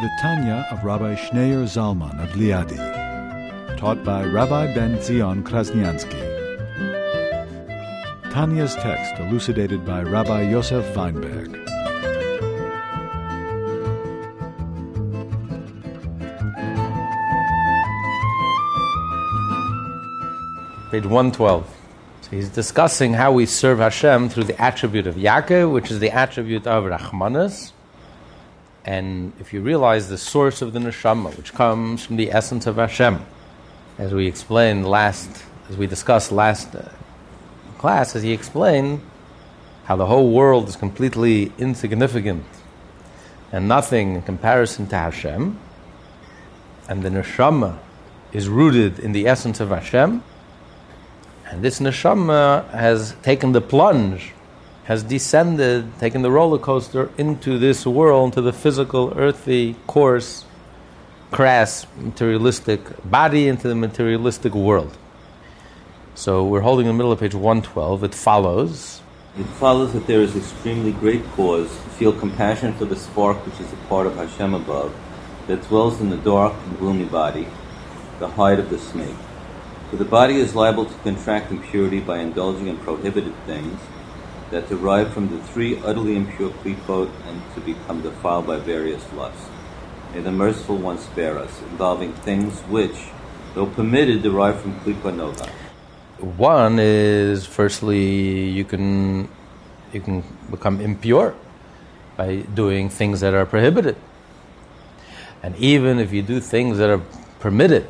The Tanya of Rabbi Schneur Zalman of Liadi, taught by Rabbi Ben Zion Krasniansky. Tanya's text elucidated by Rabbi Yosef Weinberg. Page 112. So he's discussing how we serve Hashem through the attribute of Yaakov, which is the attribute of Rahmanas. And if you realize the source of the neshama, which comes from the essence of Hashem, as we explained last, as we discussed last uh, class, as he explained how the whole world is completely insignificant and nothing in comparison to Hashem, and the neshama is rooted in the essence of Hashem, and this neshama has taken the plunge, has descended, taken the roller coaster into this world, into the physical, earthy, coarse, crass, materialistic body, into the materialistic world. So we're holding in the middle of page 112. It follows. It follows that there is extremely great cause to feel compassion for the spark which is a part of Hashem above, that dwells in the dark and gloomy body, the hide of the snake. For the body is liable to contract impurity by indulging in prohibited things that derive from the three utterly impure klipot and to become defiled by various lusts. May the merciful one spare us, involving things which, though permitted, derive from klipa noga. One is firstly you can you can become impure by doing things that are prohibited. And even if you do things that are permitted,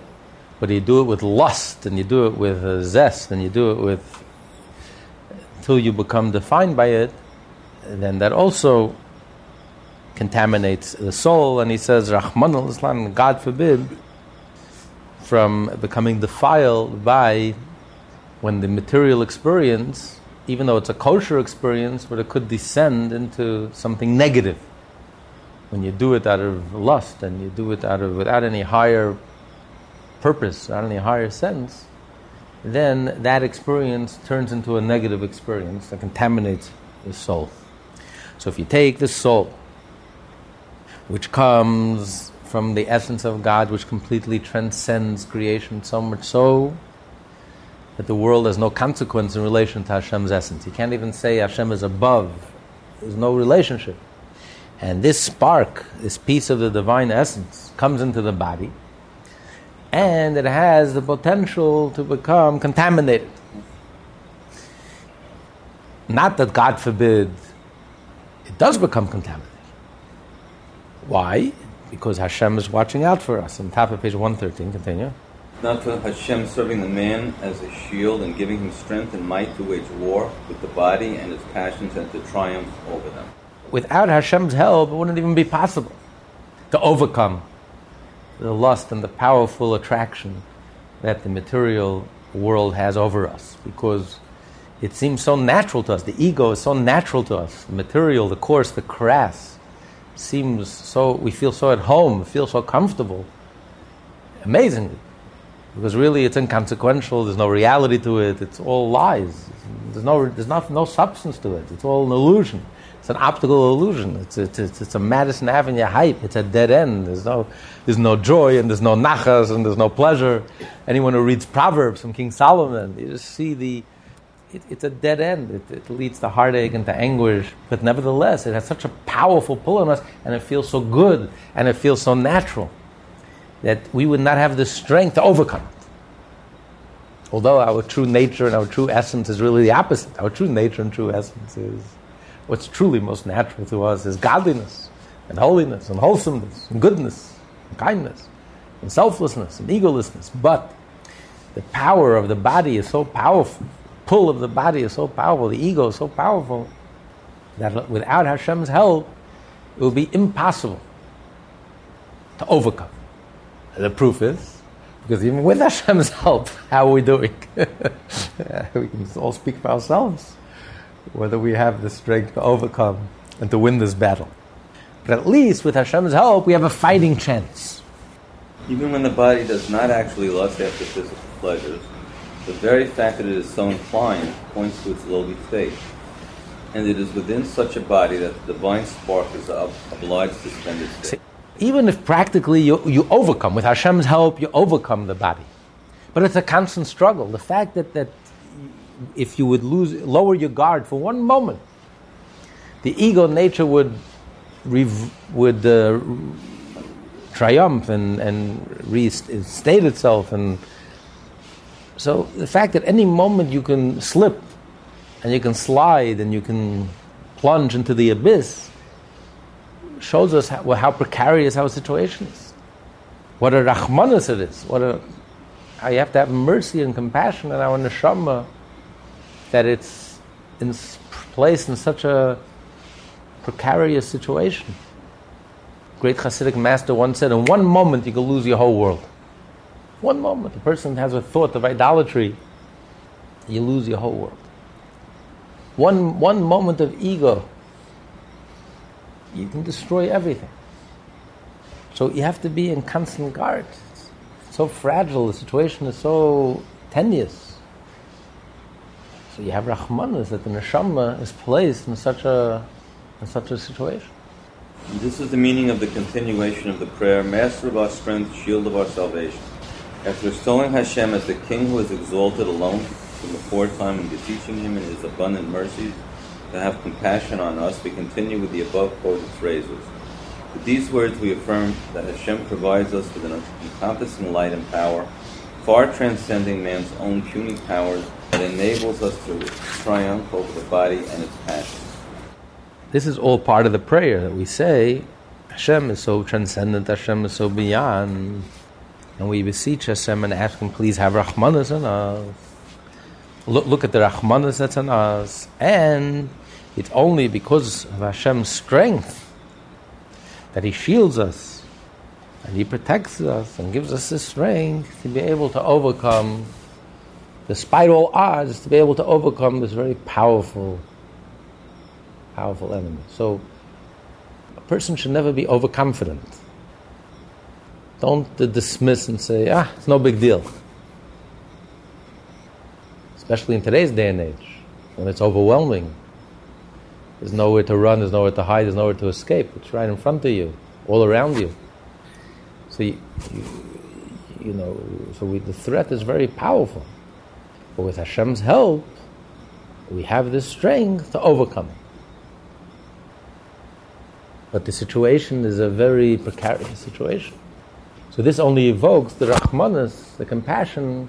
but you do it with lust and you do it with uh, zest and you do it with until you become defined by it, then that also contaminates the soul. And he says, Rachmana litzlan, God forbid, from becoming defiled by when the material experience, even though it's a kosher experience, but it could descend into something negative. When you do it out of lust and you do it out of without any higher purpose, without any higher sense, then that experience turns into a negative experience that contaminates the soul. So if you take the soul, which comes from the essence of God, which completely transcends creation, so much so that the world has no consequence in relation to Hashem's essence. You can't even say Hashem is above. There's no relationship. And this spark, this piece of the divine essence, comes into the body, and it has the potential to become contaminated. Not that, God forbid, it does become contaminated. Why? Because Hashem is watching out for us. On top of page 113, continue. Not for Hashem serving the man as a shield and giving him strength and might to wage war with the body and its passions and to triumph over them. Without Hashem's help, it wouldn't even be possible to overcome the lust and the powerful attraction that the material world has over us because it seems so natural to us. The ego is so natural to us. The material, the coarse, the crass seems so, we feel so at home, feel so comfortable. Amazingly. Because really it's inconsequential, there's no reality to it, it's all lies. There's no, there's not, no substance to it, it's all an illusion. It's an optical illusion. It's, it's, it's, it's, a Madison Avenue hype. It's a dead end. There's no, there's no joy and there's no nachas and there's no pleasure. Anyone who reads Proverbs from King Solomon, you just see the, it, it's a dead end. It, it, leads to heartache and to anguish. But nevertheless, it has such a powerful pull on us and it feels so good and it feels so natural that we would not have the strength to overcome it. Although our true nature and our true essence is really the opposite. Our true nature and true essence is what's truly most natural to us is godliness and holiness and wholesomeness and goodness and kindness and selflessness and egolessness. But the power of the body is so powerful, pull of the body is so powerful, the ego is so powerful that without Hashem's help, it will be impossible to overcome. The proof is, because even with Hashem's help, how are we doing? we can all speak for ourselves, whether we have the strength to overcome and to win this battle. But at least with Hashem's help, we have a fighting chance. Even when the body does not actually lust after physical pleasures, the very fact that it is so inclined points to its lowly state. And it is within such a body that the divine spark is obliged to spend its day. Even if practically you, you overcome, with Hashem's help, you overcome the body. But it's a constant struggle. The fact that, that if you would lose, lower your guard for one moment, the ego nature would, would uh, triumph and, and restate itself. And so the fact that any moment you can slip and you can slide and you can plunge into the abyss shows us how, how precarious our situation is. What a rachmanis it is. What a, how you have to have mercy and compassion in our neshama that it's in, placed in such a precarious situation. Great Hasidic master once said, in one moment you can lose your whole world. One moment, a person has a thought of idolatry, you lose your whole world. One, one moment of ego, you can destroy everything. So you have to be in constant guard. It's so fragile, the situation is so tenuous. So you have Rahmanas that the neshama is placed in such a, in such a situation. This is the meaning of the continuation of the prayer, Master of our strength, shield of our salvation. After extolling Hashem as the King who is exalted alone from aforetime and beseeching Him in His abundant mercies to have compassion on us, we continue with the above quoted phrases. With these words, we affirm that Hashem provides us with an encompassing light and power, far transcending man's own puny powers, that enables us to triumph over the body and its passions. This is all part of the prayer that we say. Hashem is so transcendent, Hashem is so beyond. And we beseech Hashem and ask Him, please have Rahmanas on us. Look, look at the Rahmanas that's on us. And it's only because of Hashem's strength that He shields us and He protects us and gives us the strength to be able to overcome, despite all odds, to be able to overcome this very powerful, powerful enemy. So, a person should never be overconfident. Don't dismiss and say, ah, it's no big deal. Especially in today's day and age, when it's overwhelming. There's nowhere to run, there's nowhere to hide, there's nowhere to escape. It's right in front of you, all around you. So, you, you, you know, so we, the threat is very powerful. But with Hashem's help, we have the strength to overcome it. But the situation is a very precarious situation. So this only evokes the Rahmanas, the compassion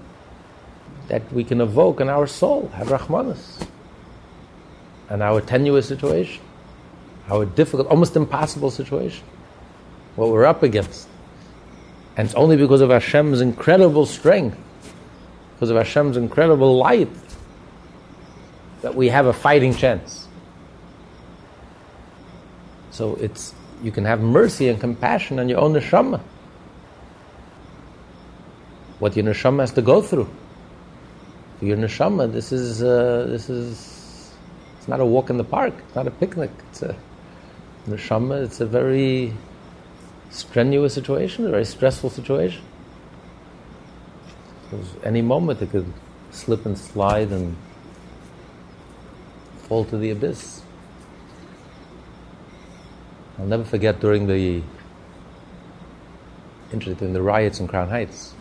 that we can evoke in our soul, have Rahmanas. And our tenuous situation, our difficult, almost impossible situation, what we're up against. And it's only because of Hashem's incredible strength, because of Hashem's incredible light, that we have a fighting chance. So it's you can have mercy and compassion on your own neshama what your neshama has to go through. For your neshama, this is uh, this is it's not a walk in the park. It's not a picnic. It's a neshama. It's a very strenuous situation, a very stressful situation. Any moment it could slip and slide and fall to the abyss. I'll never forget during the during the riots in Crown Heights.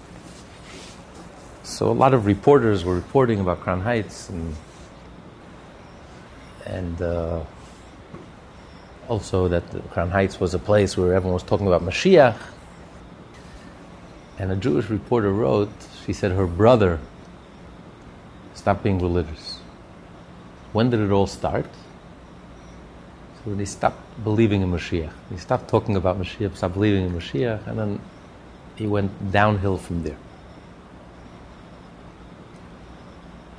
So a lot of reporters were reporting about Crown Heights and and uh, also that Crown Heights was a place where everyone was talking about Mashiach. And a Jewish reporter wrote, she said her brother stopped being religious. When did it all start? So when he stopped believing in Mashiach. He stopped talking about Mashiach, stopped believing in Mashiach, and then he went downhill from there.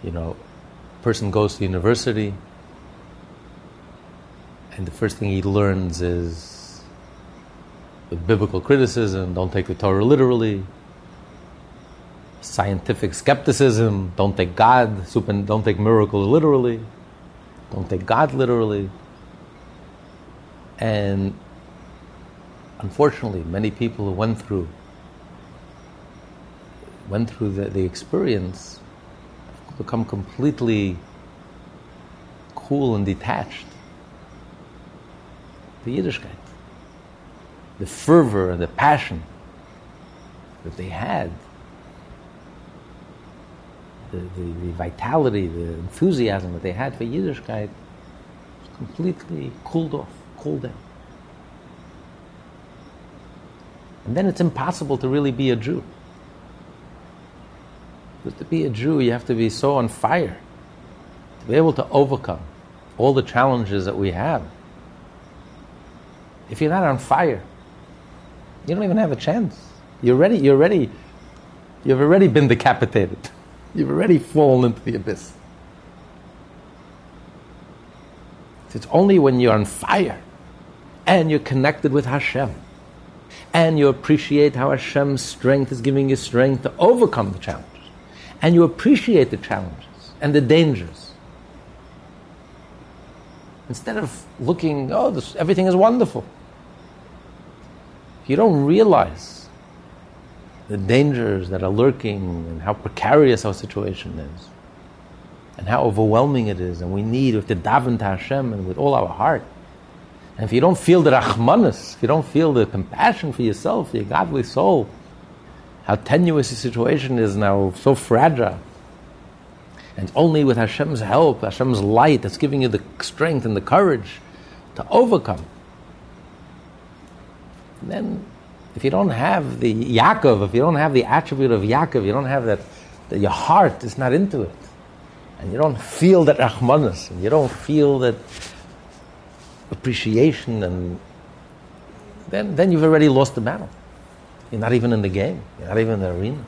you know, person goes to university and the first thing he learns is biblical criticism, don't take the Torah literally. Scientific skepticism, don't take God, don't take miracle literally, don't take God literally. And unfortunately, many people who went through went through the, the experience become completely cool and detached. The Yiddishkeit, the fervor and the passion that they had, the, the, the vitality, the enthusiasm that they had for Yiddishkeit completely cooled off, cooled down. And then it's impossible to really be a Jew. Because to be a Jew, you have to be so on fire to be able to overcome all the challenges that we have. If you're not on fire, you don't even have a chance. You're ready. You're ready. You've already been decapitated. You've already fallen into the abyss. It's only when you're on fire and you're connected with Hashem and you appreciate how Hashem's strength is giving you strength to overcome the challenges and you appreciate the challenges and the dangers. Instead of looking, oh, this, everything is wonderful. You don't realize the dangers that are lurking and how precarious our situation is, and how overwhelming it is, and we need to daven to Hashem and with all our heart. And if you don't feel the rachmanis, if you don't feel the compassion for yourself, your godly soul, how tenuous the situation is now, so fragile. And only with Hashem's help, Hashem's light, that's giving you the strength and the courage to overcome. And then, if you don't have the Yaakov, if you don't have the attribute of Yaakov, you don't have that, that your heart is not into it. And you don't feel that Rahmanas, and you don't feel that appreciation, and then, then you've already lost the battle. You're not even in the game. You're not even in the arena.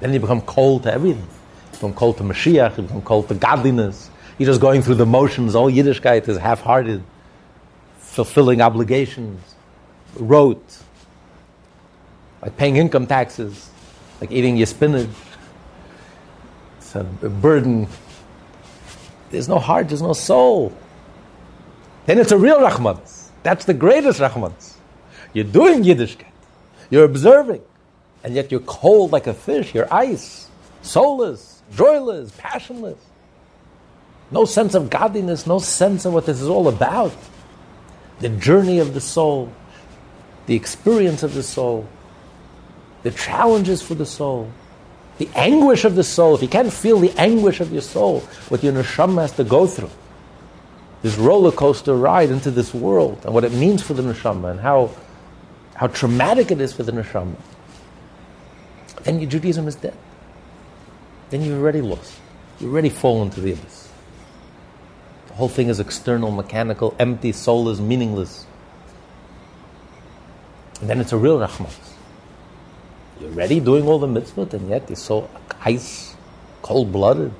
Then you become cold to everything. You become cold to Mashiach. You become cold to godliness. You're just going through the motions. All Yiddishkeit is half-hearted, fulfilling obligations, rote, like paying income taxes, like eating your spinach. It's a burden. There's no heart. There's no soul. Then it's a real Rahman. That's the greatest Rahman. You're doing Yiddishkeit. You're observing, and yet you're cold like a fish. You're ice, soulless, joyless, passionless. No sense of godliness, no sense of what this is all about. The journey of the soul, the experience of the soul, the challenges for the soul, the anguish of the soul. If you can't feel the anguish of your soul, what your neshama has to go through, this roller coaster ride into this world, and what it means for the neshama, and how how traumatic it is for the neshama, then your Judaism is dead. Then you've already lost. You've already fallen to the abyss. The whole thing is external, mechanical, empty, soulless, meaningless. And then it's a real rahmat. You're ready doing all the mitzvot, and yet you're so ice, cold blooded,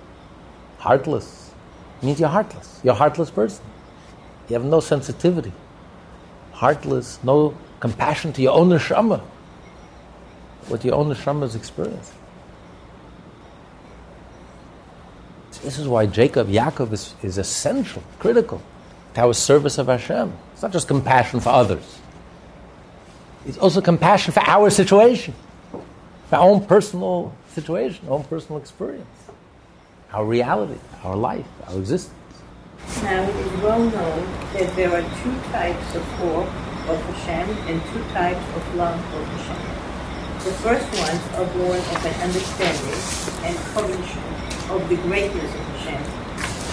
heartless. It means you're heartless. You're a heartless person. You have no sensitivity. Heartless, no compassion to your own neshama, what your own neshama is experiencing. This is why Jacob, Yaakov is, is essential, critical to our service of Hashem. It's not just compassion for others. It's also compassion for our situation, our own personal situation, our own personal experience, our reality, our life, our existence. Now, it is well known that there are two types of awe of Hashem and two types of love of Hashem. The first ones are born of an understanding and cognition of the greatness of Hashem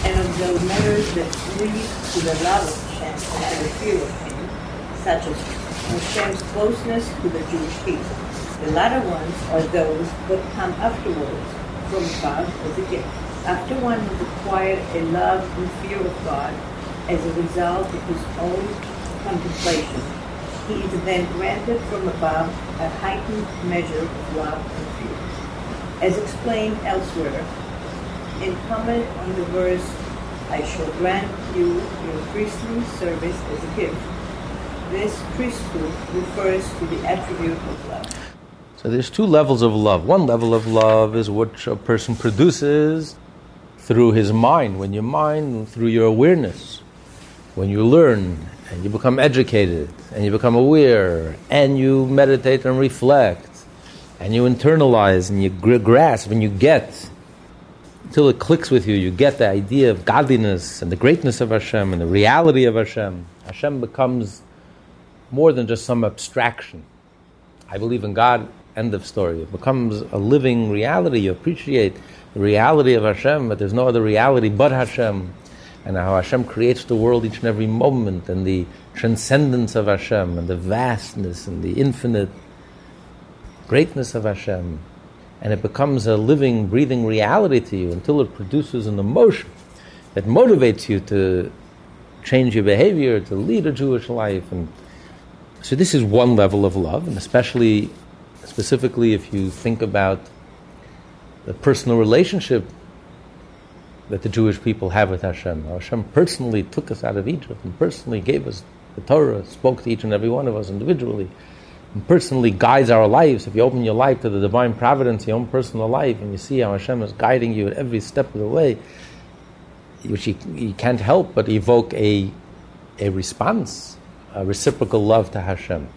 and of those matters that lead to the love of Hashem and the fear of Him, such as Hashem's closeness to the Jewish people. The latter ones are those that come afterwards from God as a gift. After one has acquired a love and fear of God as a result of his own contemplation, he is then granted from above a heightened measure of love and fear. As explained elsewhere, in comment on the verse, I shall grant you your priestly service as a gift, this priesthood refers to the attribute of love. So there's two levels of love. One level of love is what a person produces through his mind, when your mind, through your awareness, when you learn and you become educated and you become aware and you meditate and reflect and you internalize and you grasp and you get until it clicks with you, you get the idea of godliness and the greatness of Hashem and the reality of Hashem. Hashem becomes more than just some abstraction. I believe in God, end of story. It becomes a living reality. You appreciate the reality of Hashem, but there's no other reality but Hashem. And how Hashem creates the world each and every moment, and the transcendence of Hashem, and the vastness, and the infinite greatness of Hashem. And it becomes a living, breathing reality to you until it produces an emotion that motivates you to change your behavior, to lead a Jewish life. And so this is one level of love, and especially, specifically, if you think about the personal relationship that the Jewish people have with Hashem. Hashem personally took us out of Egypt and personally gave us the Torah, spoke to each and every one of us individually, and personally guides our lives. If you open your life to the divine providence, your own personal life, and you see how Hashem is guiding you at every step of the way, which you, you can't help but evoke a, a response, a reciprocal love to Hashem.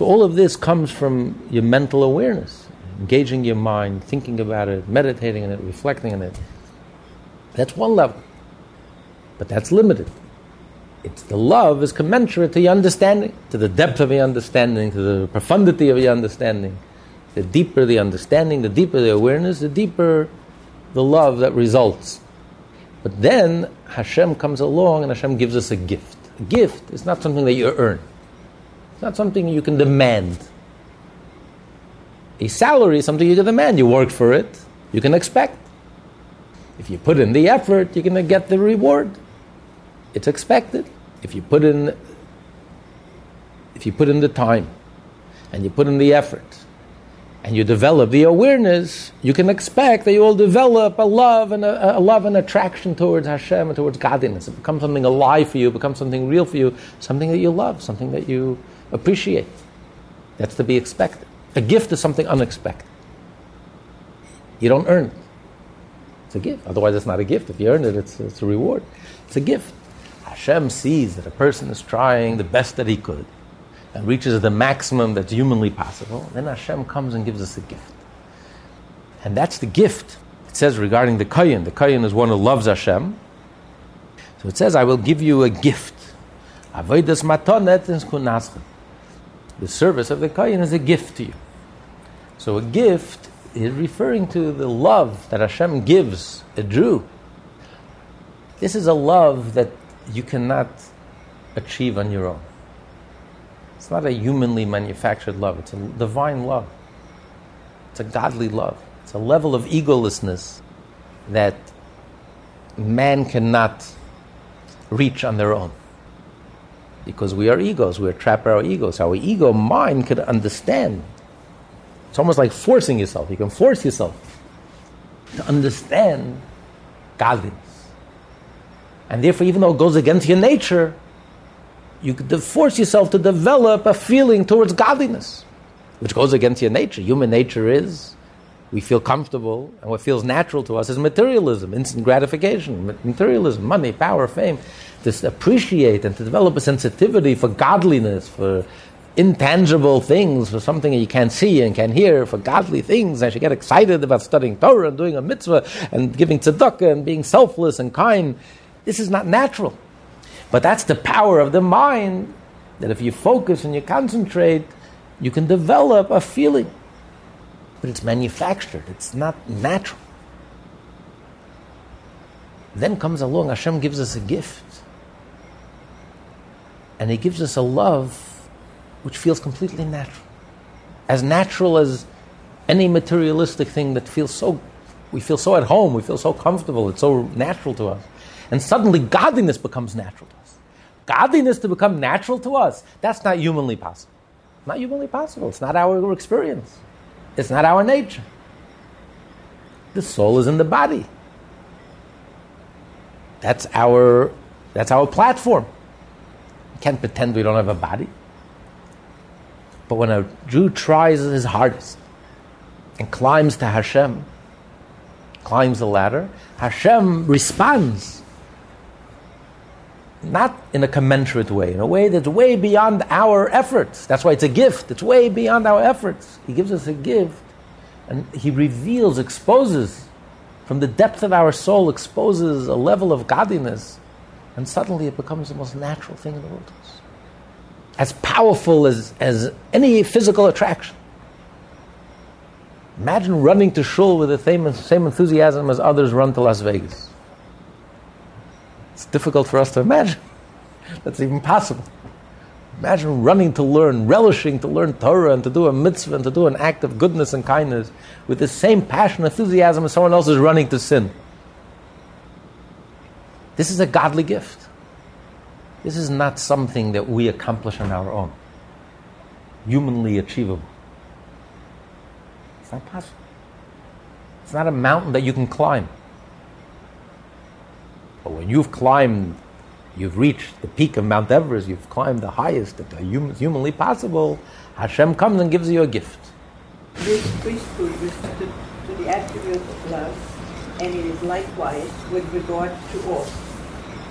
So all of this comes from your mental awareness engaging your mind, thinking about it, meditating on it, reflecting on it. That's one level. But that's limited. It's the love is commensurate to your understanding, to the depth of your understanding, to the profundity of your understanding. The deeper the understanding, the deeper the awareness, the deeper the love that results. But then Hashem comes along and Hashem gives us a gift. A gift is not something that you earn. It's not something you can demand. A salary is something you can demand. You work for it, you can expect. If you put in the effort, you're going to get the reward. It's expected. If you put in if you put in the time and you put in the effort and you develop the awareness, you can expect that you will develop a love and a, a, love and attraction towards Hashem and towards godliness. It becomes something alive for you, becomes something real for you, something that you love, something that you appreciate. That's to be expected. A gift is something unexpected. You don't earn it. It's a gift. Otherwise, it's not a gift. If you earn it, it's, it's a reward. It's a gift. Hashem sees that a person is trying the best that he could and reaches the maximum that's humanly possible. Then Hashem comes and gives us a gift. And that's the gift. It says regarding the Kayin, the Kayin is one who loves Hashem. So it says, I will give you a gift. The service of the Kayin is a gift to you. So a gift is referring to the love that Hashem gives a Jew. This is a love that you cannot achieve on your own. It's not a humanly manufactured love, it's a divine love. It's a godly love. It's a level of egolessness that man cannot reach on their own because we are egos. We're trapped by our egos. Our ego mind could understand. It's almost like forcing yourself. You can force yourself to understand godliness. And therefore, even though it goes against your nature, you could force yourself to develop a feeling towards godliness, which goes against your nature. Human nature is we feel comfortable, and what feels natural to us is materialism, instant gratification, materialism, money, power, fame to appreciate and to develop a sensitivity for godliness, for intangible things, for something that you can't see and can't hear, for godly things. I should get excited about studying Torah and doing a mitzvah and giving tzedakah and being selfless and kind. This is not natural. But that's the power of the mind that if you focus and you concentrate, you can develop a feeling. But it's manufactured, it's not natural. Then comes along, Hashem gives us a gift and He gives us a love which feels completely natural. As natural as any materialistic thing that feels so, we feel so at home, we feel so comfortable, it's so natural to us. And suddenly godliness becomes natural to us. Godliness to become natural to us, that's not humanly possible. Not humanly possible. It's not our experience. It's not our nature. The soul is in the body. That's our, that's our platform can't pretend we don't have a body. But when a Jew tries his hardest and climbs to Hashem, climbs the ladder, Hashem responds. Not in a commensurate way, in a way that's way beyond our efforts. That's why it's a gift. It's way beyond our efforts. He gives us a gift and He reveals, exposes from the depth of our soul, exposes a level of godliness, and suddenly it becomes the most natural thing in the world as powerful as, as any physical attraction. Imagine running to shul with the same, same enthusiasm as others run to Las Vegas. It's difficult for us to imagine. That's even possible. Imagine running to learn, relishing to learn Torah and to do a mitzvah and to do an act of goodness and kindness with the same passion, and enthusiasm as someone else is running to sin. This is a godly gift. This is not something that we accomplish on our own, humanly achievable. It's not possible. It's not a mountain that you can climb. But when you've climbed, you've reached the peak of Mount Everest, you've climbed the highest that humanly possible, Hashem comes and gives you a gift. This priesthood refers to the attribute of love, and it is likewise with regard to all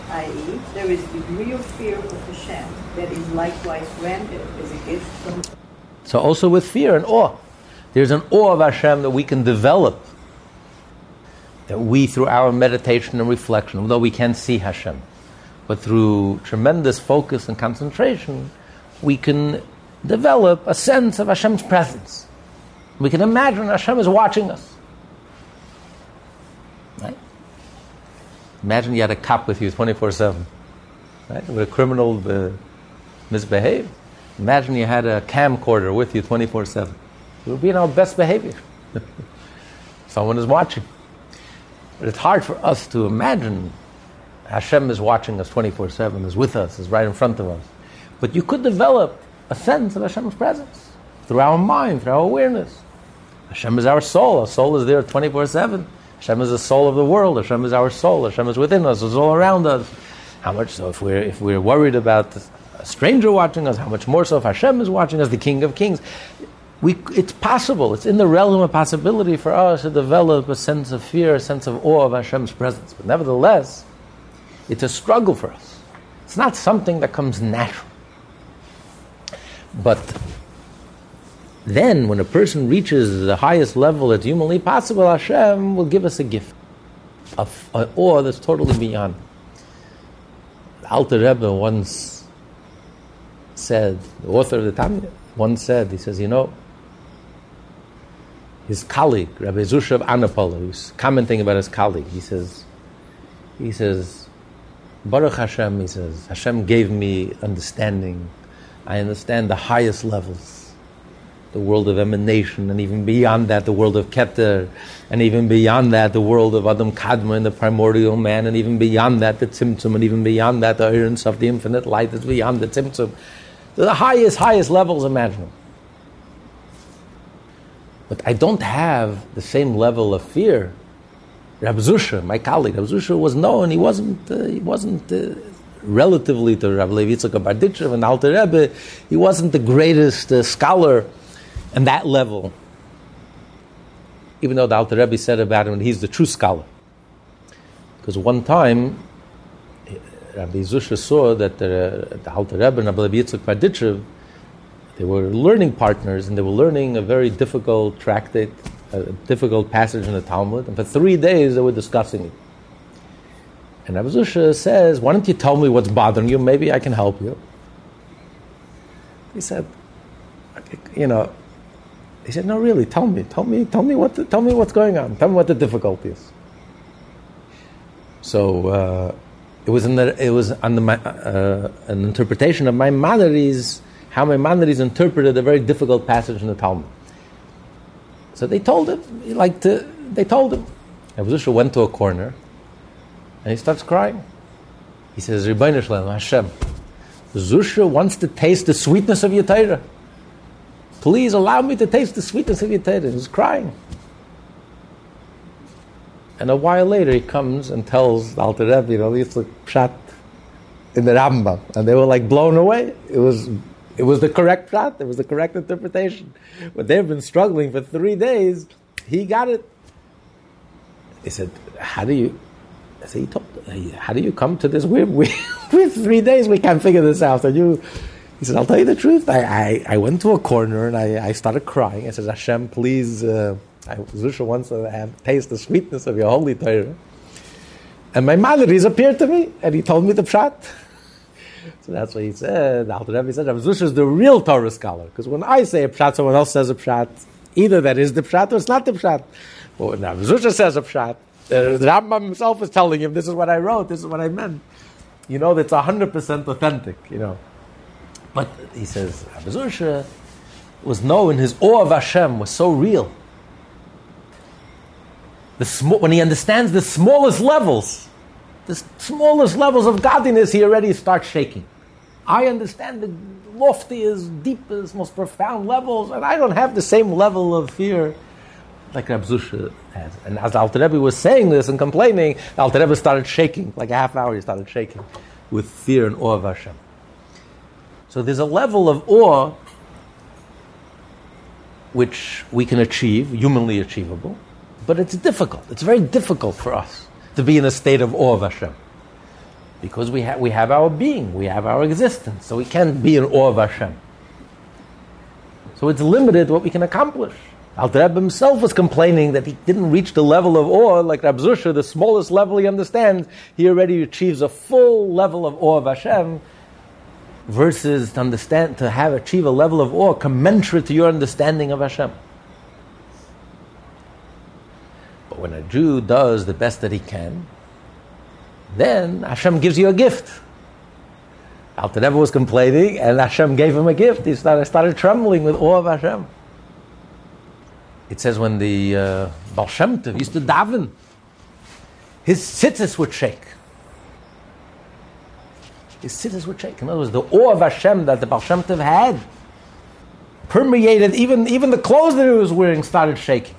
i.e., there is degree of fear of Hashem that is likewise granted as a gift from. So also with fear and awe, there's an awe of Hashem that we can develop. That we, through our meditation and reflection, although we can't see Hashem, but through tremendous focus and concentration, we can develop a sense of Hashem's presence. We can imagine Hashem is watching us. Imagine you had a cop with you 24 7. Right? Would a criminal uh, misbehave? Imagine you had a camcorder with you 24 7. We would be in our best behavior. Someone is watching. But it's hard for us to imagine Hashem is watching us 24 7, is with us, is right in front of us. But you could develop a sense of Hashem's presence through our mind, through our awareness. Hashem is our soul. Our soul is there 24 7. Hashem is the soul of the world. Hashem is our soul. Hashem is within us. It's all around us. How much so if we're, if we're worried about a stranger watching us, how much more so if Hashem is watching us, the King of Kings. We, it's possible, it's in the realm of possibility for us to develop a sense of fear, a sense of awe of Hashem's presence. But nevertheless, it's a struggle for us. It's not something that comes natural. But then, when a person reaches the highest level that's humanly possible, Hashem will give us a gift, of an awe that's totally beyond. Alter Rebbe once said, the author of the Tanya, once said, he says, you know, his colleague, Rabbi Zusha of Anapol, who's commenting about his colleague, he says, he says, Baruch Hashem, he says, Hashem gave me understanding. I understand the highest levels the world of emanation, and even beyond that, the world of Keter, and even beyond that, the world of Adam Kadmon and the primordial man, and even beyond that, the Tzimtzum, and even beyond that, the urgency of the infinite light that's beyond the Tzimtzum. The highest, highest levels imaginable. But I don't have the same level of fear. Rab Zusha, my colleague, Rab Zusha was known, he wasn't, uh, he wasn't uh, relatively to Rabbi Levi Yitzchak Barditchev and Alter Rebbe, he wasn't the greatest uh, scholar and that level, even though the Alter Rebbe said about him, he's the true scholar. Because one time, Rabbi Zusha saw that the, the Alter Rebbe and Rabbi Yitzchak Barditchev, they were learning partners and they were learning a very difficult tractate, a difficult passage in the Talmud, and for three days they were discussing it. And Rabbi Zusha says, Why don't you tell me what's bothering you? Maybe I can help you. He said, You know, he said, "No, really, tell me, tell me, tell me what, the, tell me what's going on. Tell me what the difficulty is." So uh, it was in the, it was on the, uh, an interpretation of Maimonides, how Maimonides interpreted a very difficult passage in the Talmud. So they told him, like to, they told him. Abuzusha went to a corner, and he starts crying. He says, "Rebbeinu Hashem, Zusha wants to taste the sweetness of your Torah." Please allow me to taste the sweetness of your Torah. He's crying. And a while later, he comes and tells Alter Rebbe, you know, it's like pshat in the Rambam, and they were like blown away. It was It was the correct pshat. It was the correct interpretation. But they've been struggling for three days. He got it. He said, "How do you?" I said, "He told. How do you come to this? We we we three days. We can't figure this out." And you, he said, "I'll tell you the truth. I I, I went to a corner and I, I started crying. I said, Hashem, please." Uh, I Zusha wants to have, taste the sweetness of your holy Torah. And my Madris appeared to me, and he told me the pshat. So that's what he said. The Alter Rebbe said, Zusha is the real Torah scholar. Because when I say a pshat, someone else says a pshat. Either that is the pshat or it's not the pshat. But when Rav Zusha says a pshat, the Rambam himself is telling him, this is what I wrote, this is what I meant. You know, that's 100% authentic, you know. But he says, Rav Zusha was known, his awe of Hashem was so real the sm- when he understands the smallest levels, the smallest levels of godliness, he already starts shaking. I understand the loftiest, deepest, most profound levels, and I don't have the same level of fear like Rab Zusha has. And as Alter Rebbe was saying this and complaining, Alter Rebbe started shaking, like a half hour he started shaking with fear and awe of Hashem. So there's a level of awe which we can achieve, humanly achievable, but it's difficult. It's very difficult for us to be in a state of awe of Hashem. Because we, ha- we have our being, we have our existence, so we can't be in awe of Hashem. So it's limited what we can accomplish. Alter Rebbe himself was complaining that he didn't reach the level of awe like Rab Zusha, the smallest level he understands. He already achieves a full level of awe of Hashem, versus to understand to have achieve a level of awe commensurate to your understanding of Hashem. But when a Jew does the best that he can, then Hashem gives you a gift. Alter Rebbe was complaining, and Hashem gave him a gift. He started, started trembling with awe of Hashem. It says when the uh, Baal Shem Tov used to daven, his tzitzis would shake. His tzitzis would shake. In other words, the awe of Hashem that the Baal Shem Tov had permeated, even, even the clothes that he was wearing started shaking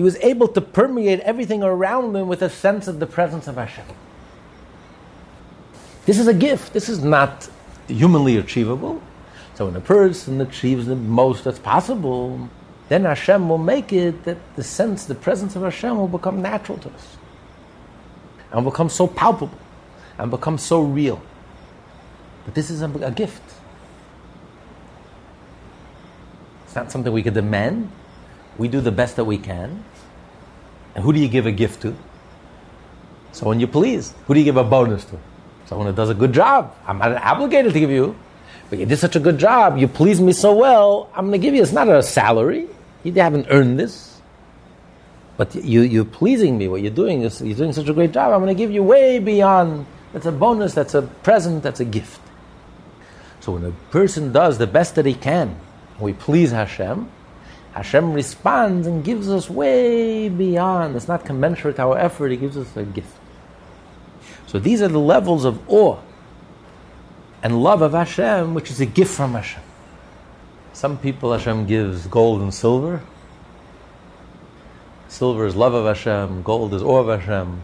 he was able to permeate everything around him with a sense of the presence of Hashem. This is a gift. This is not humanly achievable. So when a person achieves the most that's possible, then Hashem will make it that the sense, the presence of Hashem will become natural to us. And become so palpable and become so real. But this is a, a gift. It's not something we could demand. We do the best that we can. And who do you give a gift to? Someone you please. Who do you give a bonus to? Someone who does a good job. I'm not obligated to give you, but you did such a good job. You pleased me so well. I'm going to give you. It's not a salary. You haven't earned this, but you you're pleasing me. What you're doing is you're doing such a great job. I'm going to give you way beyond. That's a bonus. That's a present. That's a gift. So when a person does the best that he can, we please Hashem, Hashem responds and gives us way beyond. It's not commensurate to our effort, He gives us a gift. So these are the levels of awe and love of Hashem, which is a gift from Hashem. Some people Hashem gives gold and silver. Silver is love of Hashem, gold is awe of Hashem.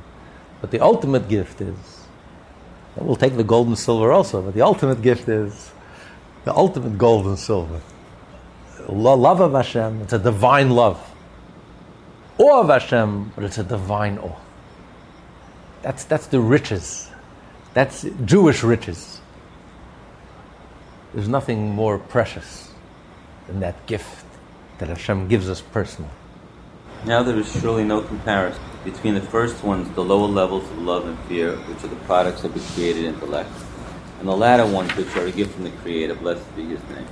But the ultimate gift is, we'll take the gold and silver also, but the ultimate gift is the ultimate gold and silver love of Hashem, it's a divine love. Awe of Hashem, but it's a divine awe. That's, that's the riches. That's Jewish riches. There's nothing more precious than that gift that Hashem gives us personally. Now there is surely no comparison between the first ones, the lower levels of love and fear, which are the products of the created intellect, and the latter ones, which are a gift from the Creator, blessed be His name.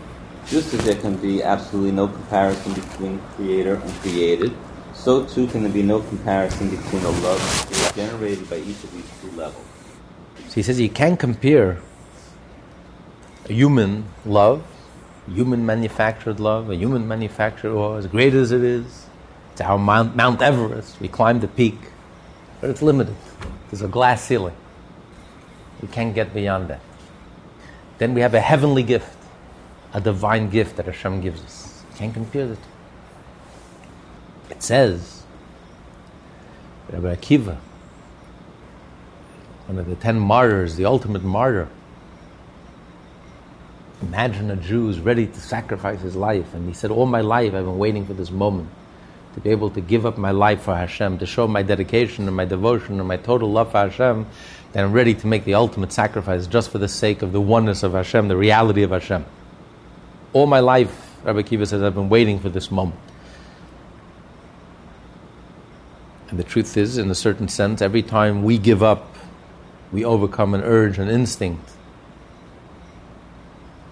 Just as there can be absolutely no comparison between creator and created, so too can there be no comparison between the love generated by each of these two levels. So he says you can't compare human love, human manufactured love, a human manufactured or as great as it is. It's our Mount, Mount Everest. We climb the peak, but it's limited. There's a glass ceiling. We can't get beyond that. Then we have a heavenly gift a divine gift that Hashem gives us. Can't compare it. It says, Rabbi Akiva, one of the ten martyrs, the ultimate martyr, Imagine a Jew who's ready to sacrifice his life, and he said, All my life I've been waiting for this moment to be able to give up my life for Hashem, to show my dedication and my devotion and my total love for Hashem, that I'm ready to make the ultimate sacrifice just for the sake of the oneness of Hashem, the reality of Hashem. All my life, Rabbi Akiva says, I've been waiting for this moment. And the truth is, in a certain sense, every time we give up, we overcome an urge, an instinct.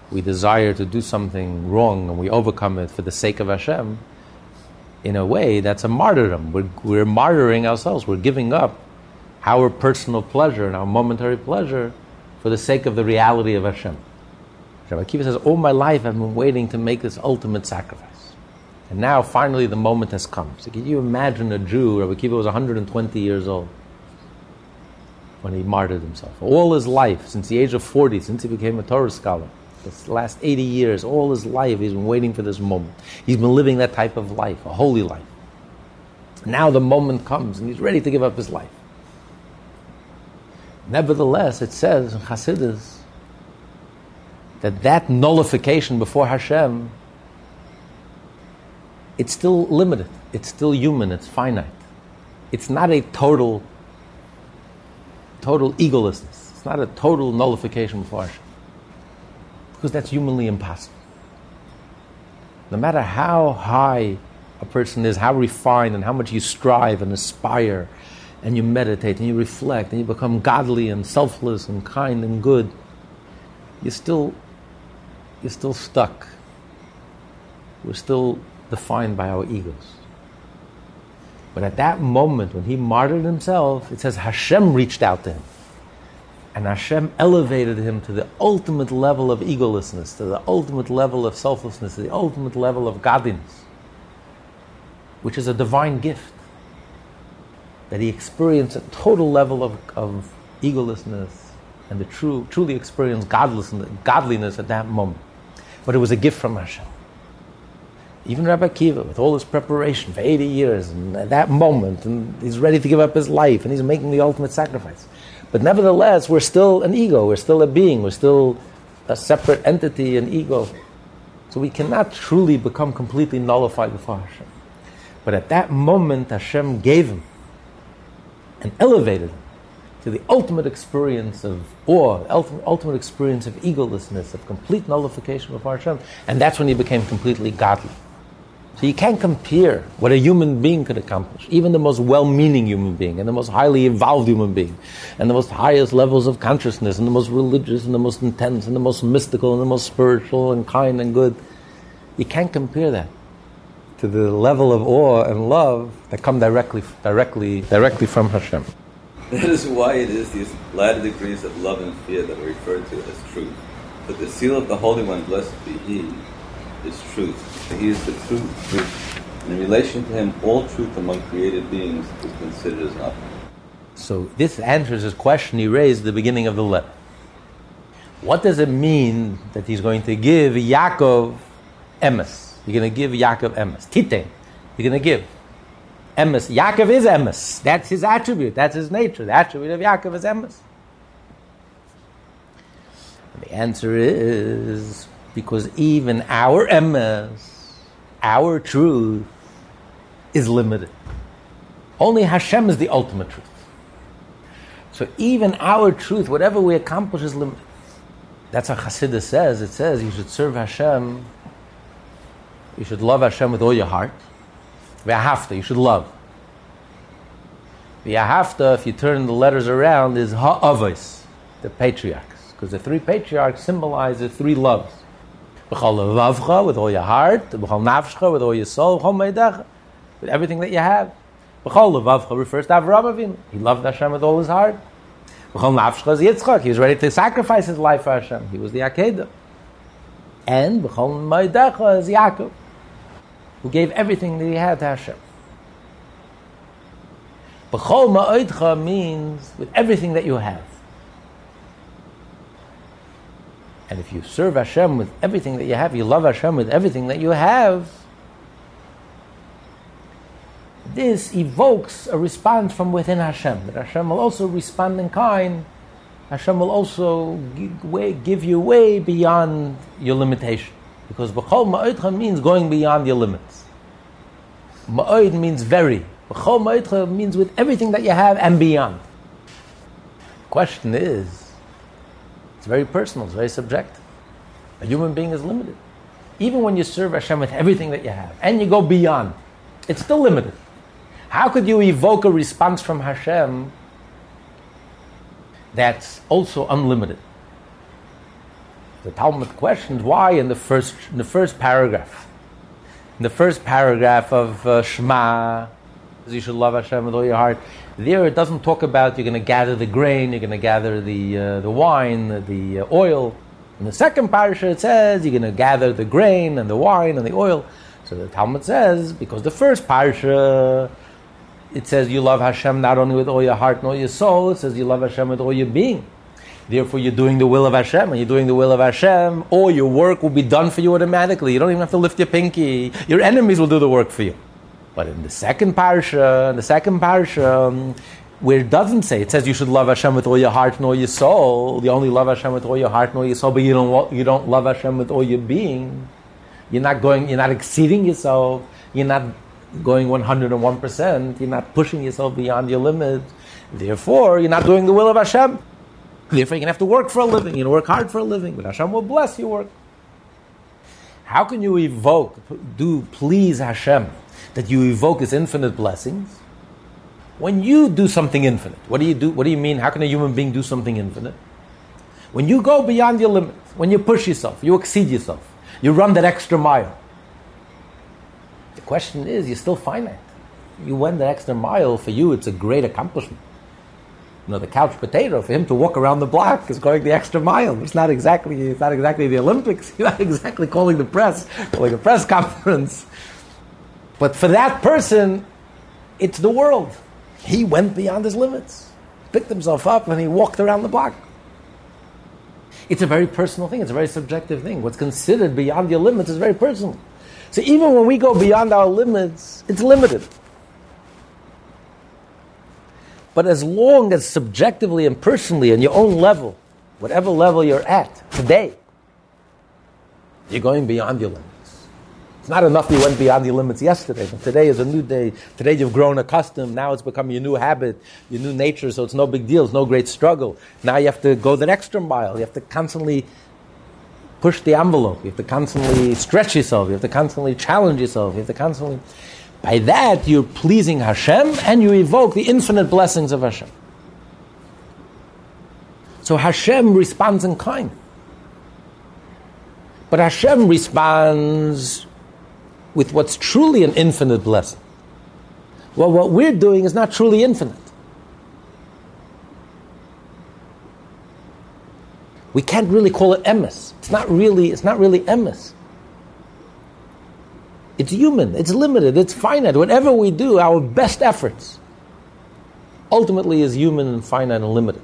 We desire to do something wrong and we overcome it for the sake of Hashem. In a way, that's a martyrdom. We're, we're martyring ourselves. We're giving up our personal pleasure and our momentary pleasure for the sake of the reality of Hashem. Rabbi Akiva says, All my life I've been waiting to make this ultimate sacrifice. And now finally the moment has come. So can you imagine a Jew, Rabbi Akiva was 120 years old when he martyred himself. All his life, since the age of 40, since he became a Torah scholar, this last 80 years, all his life, he's been waiting for this moment. He's been living that type of life, a holy life. Now the moment comes and he's ready to give up his life. Nevertheless, it says in Hasidus that that nullification before Hashem, it's still limited. It's still human. It's finite. It's not a total, total egolessness. It's not a total nullification before Hashem. Because that's humanly impossible. No matter how high a person is, how refined, and how much you strive and aspire and you meditate and you reflect and you become godly and selfless and kind and good, you're still, you're still stuck. We're still defined by our egos. But at that moment, when he martyred himself, it says Hashem reached out to him. And Hashem elevated him to the ultimate level of egolessness, to the ultimate level of selflessness, to the ultimate level of godliness, which is a divine gift that he experienced a total level of, of egolessness and the true, truly experienced godliness at that moment. But it was a gift from Hashem. Even Rabbi Akiva, with all his preparation for 80 years, and at that moment, and he's ready to give up his life, and he's making the ultimate sacrifice. But nevertheless, we're still an ego, we're still a being, we're still a separate entity, an ego. So we cannot truly become completely nullified before Hashem. But at that moment, Hashem gave him and elevated him to the ultimate experience of awe, ultimate, experience of egolessness, of complete nullification of Hashem. And that's when he became completely godly. So you can't compare what a human being could accomplish, even the most well-meaning human being, and the most highly evolved human being, and the most highest levels of consciousness, and the most religious, and the most intense, and the most mystical, and the most spiritual, and kind and good. You can't compare that to the level of awe and love that come directly, directly, directly from Hashem. That is why it is these latter degrees of love and fear that are referred to as truth. But the seal of the Holy One, blessed be He, is truth. For he is the true truth. In relation to Him, all truth among created beings is considered as nothing. So this answers his question he raised at the beginning of the letter. What does it mean that he's going to give Yaakov emes? You're going to give Yaakov emes. Titen. You're going to give. Emes. Yaakov is emes. That's his attribute. That's his nature. The attribute of Yaakov is emes. The answer is because even our emes, our truth, is limited. Only Hashem is the ultimate truth. So even our truth, whatever we accomplish, is limited. That's what Chassidus says. It says you should serve Hashem you should love Hashem with all your heart. V'ahavta, you should love. V'ahavta, if you turn the letters around, is ha'avos, the patriarchs. Because the three patriarchs symbolize the three loves. B'chal levavcha, with all your heart. B'chal nafshcha, with all your soul. B'chal with everything that you have. B'chal levavcha refers to Avraham Avinu. He loved Hashem with all his heart. B'chal nafshcha is Yitzchak. He was ready to sacrifice his life for Hashem. He was the Akedah. And b'chal ma'odcha is Yaakov who gave everything that he had to Hashem. B'chol ma'odcha means with everything that you have. And if you serve Hashem with everything that you have, you love Hashem with everything that you have, this evokes a response from within Hashem. That Hashem will also respond in kind. Hashem will also give, you way beyond your limitation. Because B'chol Ma'odcha means going beyond your limits. Ma'od means very. B'chol Ma'odcha means with everything that you have and beyond. The question is, it's very personal, it's very subjective. A human being is limited. Even when you serve Hashem with everything that you have and you go beyond, it's still limited. How could you evoke a response from Hashem that's also unlimited? The Talmud questions why in the first, in the first paragraph. In the first paragraph of uh, Shema, you should love Hashem with all your heart. There it doesn't talk about you're going to gather the grain, you're going to gather the, uh, the wine, the uh, oil. In the second parasha it says you're going to gather the grain and the wine and the oil. So the Talmud says, because the first parasha, it says you love Hashem not only with all your heart and all your soul, it says you love Hashem with all your being. Therefore, you're doing the will of Hashem, and you're doing the will of Hashem, all your work will be done for you automatically. You don't even have to lift your pinky. Your enemies will do the work for you. But in the second parsha, in the second parsha, um, where it doesn't say, it says you should love Hashem with all your heart and all your soul. You only love Hashem with all your heart and all your soul, but you don't, you don't love Hashem with all your being. You're not going, you're not exceeding yourself. You're not going 101%. You're not pushing yourself beyond your limit. Therefore, you're not doing the will of Hashem. Therefore, you're going to have to work for a living. You're to work hard for a living. But Hashem will bless your work. How can you evoke, do please Hashem, that you evoke His infinite blessings? When you do something infinite, what do you do? What do you mean? How can a human being do something infinite? When you go beyond your limits, when you push yourself, you exceed yourself, you run that extra mile. The question is, you're still finite. You went that extra mile. For you, it's a great accomplishment you know, the couch potato, for him to walk around the block is going the extra mile. It's not exactly, it's not exactly the Olympics. He's not exactly calling the press, calling a press conference. But for that person, it's the world. He went beyond his limits, picked himself up, and he walked around the block. It's a very personal thing. It's a very subjective thing. What's considered beyond your limits is very personal. So even when we go beyond our limits, it's limited. But as long as subjectively and personally, on your own level, whatever level you're at today, you're going beyond your limits. It's not enough you went beyond your limits yesterday, but today is a new day. Today you've grown accustomed. Now it's become your new habit, your new nature, so it's no big deal. It's no great struggle. Now you have to go that extra mile. You have to constantly push the envelope. You have to constantly stretch yourself. You have to constantly challenge yourself. You have to constantly. By that, you're pleasing Hashem and you evoke the infinite blessings of Hashem. So Hashem responds in kind. But Hashem responds with what's truly an infinite blessing. Well, what we're doing is not truly infinite. We can't really call it emes. It's not really, it's not really emes. It's human, it's limited, it's finite. Whatever we do, our best efforts, ultimately is human and finite and limited.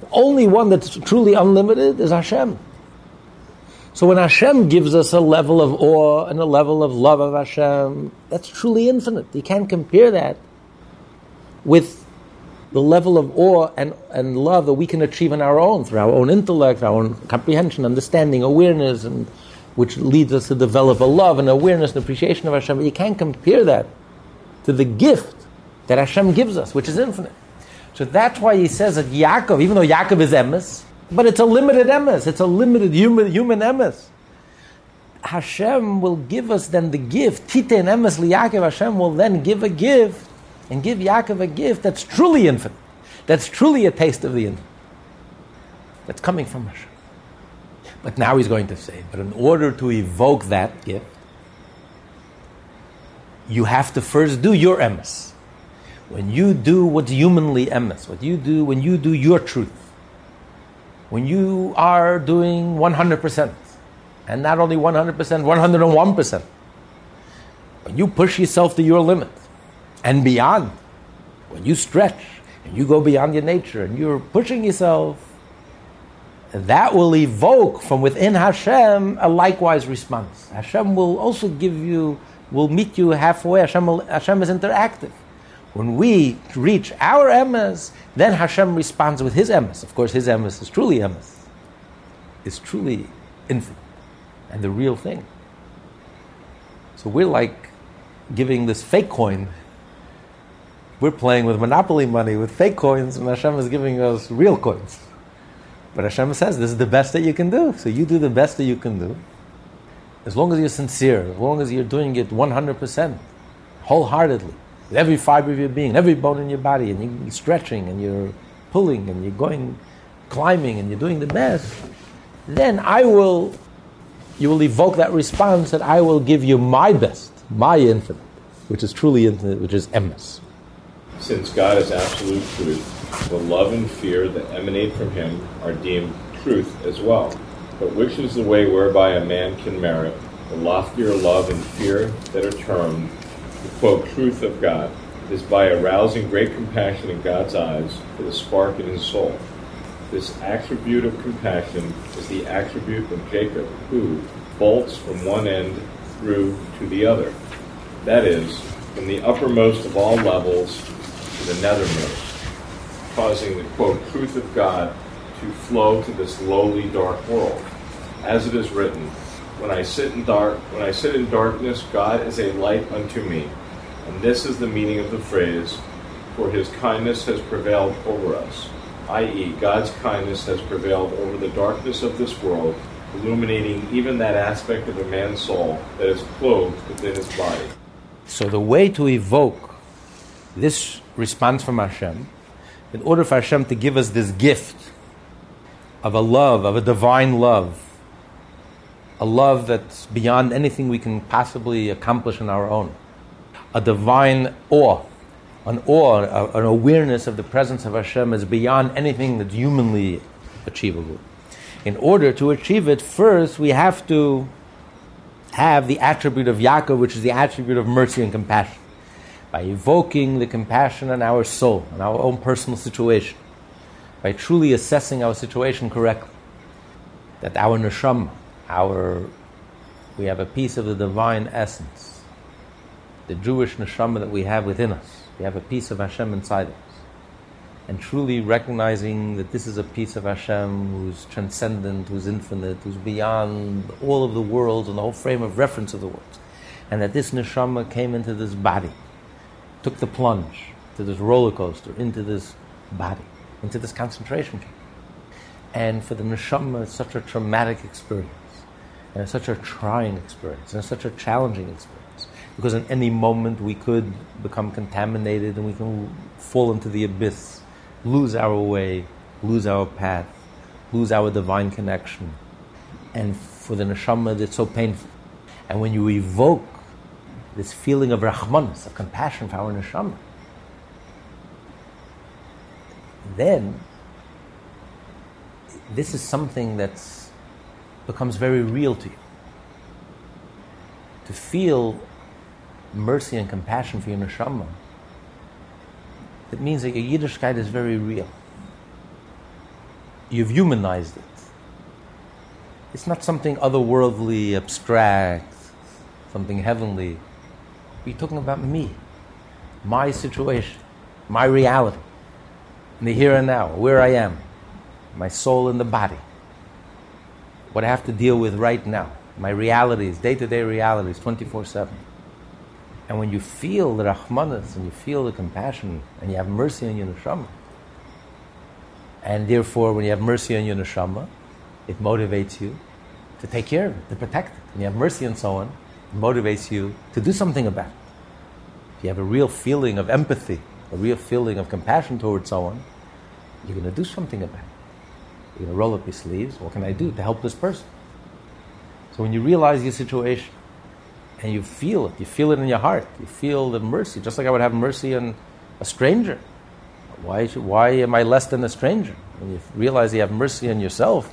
The only one that's truly unlimited is Hashem. So when Hashem gives us a level of awe and a level of love of Hashem, that's truly infinite. You can't compare that with the level of awe and, and love that we can achieve on our own, through our own intellect, our own comprehension, understanding, awareness, and which leads us to develop a love and awareness and appreciation of Hashem. But you can't compare that to the gift that Hashem gives us, which is infinite. So that's why he says that Yaakov, even though Yaakov is emes, but it's a limited emes, it's a limited human, human emes. Hashem will give us then the gift, Titen emes Yaakov, Hashem will then give a gift and give Yaakov a gift that's truly infinite, that's truly a taste of the infinite, that's coming from Hashem. But now he's going to say, but in order to evoke that gift, you have to first do your emes. When you do what's humanly emes, what you do when you do your truth, when you are doing 100%, and not only 100%, 101%, when you push yourself to your limit and beyond, when you stretch and you go beyond your nature and you're pushing yourself that will evoke from within Hashem a likewise response. Hashem will also give you, will meet you halfway. Hashem, will, Hashem is interactive. When we reach our emes, then Hashem responds with his emes. Of course, his emes is truly emes. Is truly infinite and the real thing. So we're like giving this fake coin. We're playing with monopoly money with fake coins, and Hashem is giving us real coins. But Hashem says this is the best that you can do. So you do the best that you can do. As long as you're sincere, as long as you're doing it 100%, wholeheartedly, with every fiber of your being, every bone in your body, and you're stretching and you're pulling and you're going climbing and you're doing the best, then I will you will evoke that response that I will give you my best, my infinite, which is truly infinite, which is emes. Since God is absolute truth, the love and fear that emanate from Him are deemed truth as well. But which is the way whereby a man can merit the loftier love and fear that are termed the quote truth of God? Is by arousing great compassion in God's eyes for the spark in his soul. This attribute of compassion is the attribute of Jacob, who bolts from one end through to the other. That is, from the uppermost of all levels to the nethermost, causing the quote, truth of God to flow to this lowly dark world. As it is written, when I sit in dark when I sit in darkness, God is a light unto me. And this is the meaning of the phrase, for his kindness has prevailed over us i.e., God's kindness has prevailed over the darkness of this world, illuminating even that aspect of a man's soul that is clothed within his body. So, the way to evoke this response from Hashem, in order for Hashem to give us this gift of a love, of a divine love, a love that's beyond anything we can possibly accomplish on our own, a divine awe an awe, an awareness of the presence of Hashem is beyond anything that's humanly achievable. In order to achieve it, first we have to have the attribute of Yaakov, which is the attribute of mercy and compassion, by evoking the compassion in our soul, in our own personal situation, by truly assessing our situation correctly. That our neshama, our we have a piece of the divine essence, the Jewish neshama that we have within us we have a piece of Hashem inside us. And truly recognizing that this is a piece of Hashem who's transcendent, who's infinite, who's beyond all of the worlds and the whole frame of reference of the world. And that this neshama came into this body, took the plunge to this roller coaster, into this body, into this concentration camp. And for the neshama, it's such a traumatic experience, and it's such a trying experience, and such a challenging experience because in any moment we could become contaminated and we can fall into the abyss, lose our way, lose our path, lose our divine connection. And for the neshama, it's so painful. And when you evoke this feeling of rahmanas, of compassion for our neshama, then this is something that becomes very real to you. To feel mercy and compassion for your neshama, it means that your Yiddishkeit is very real. You've humanized it. It's not something otherworldly, abstract, something heavenly. We're talking about me, my situation, my reality, in the here and now, where I am, my soul and the body, what I have to deal with right now, my realities, day to day realities, 24 7. And when you feel the rahmanas and you feel the compassion and you have mercy on your neshama, and therefore when you have mercy on your neshama, it motivates you to take care of it, to protect it. When you have mercy on someone, it motivates you to do something about it. If you have a real feeling of empathy, a real feeling of compassion towards someone, you're going to do something about it. Going to roll up your sleeves. What can I do to help this person? So when you realize your situation, and you feel it. You feel it in your heart. You feel the mercy, just like I would have mercy on a stranger. Why, should, why am I less than a stranger? When you realize you have mercy on yourself,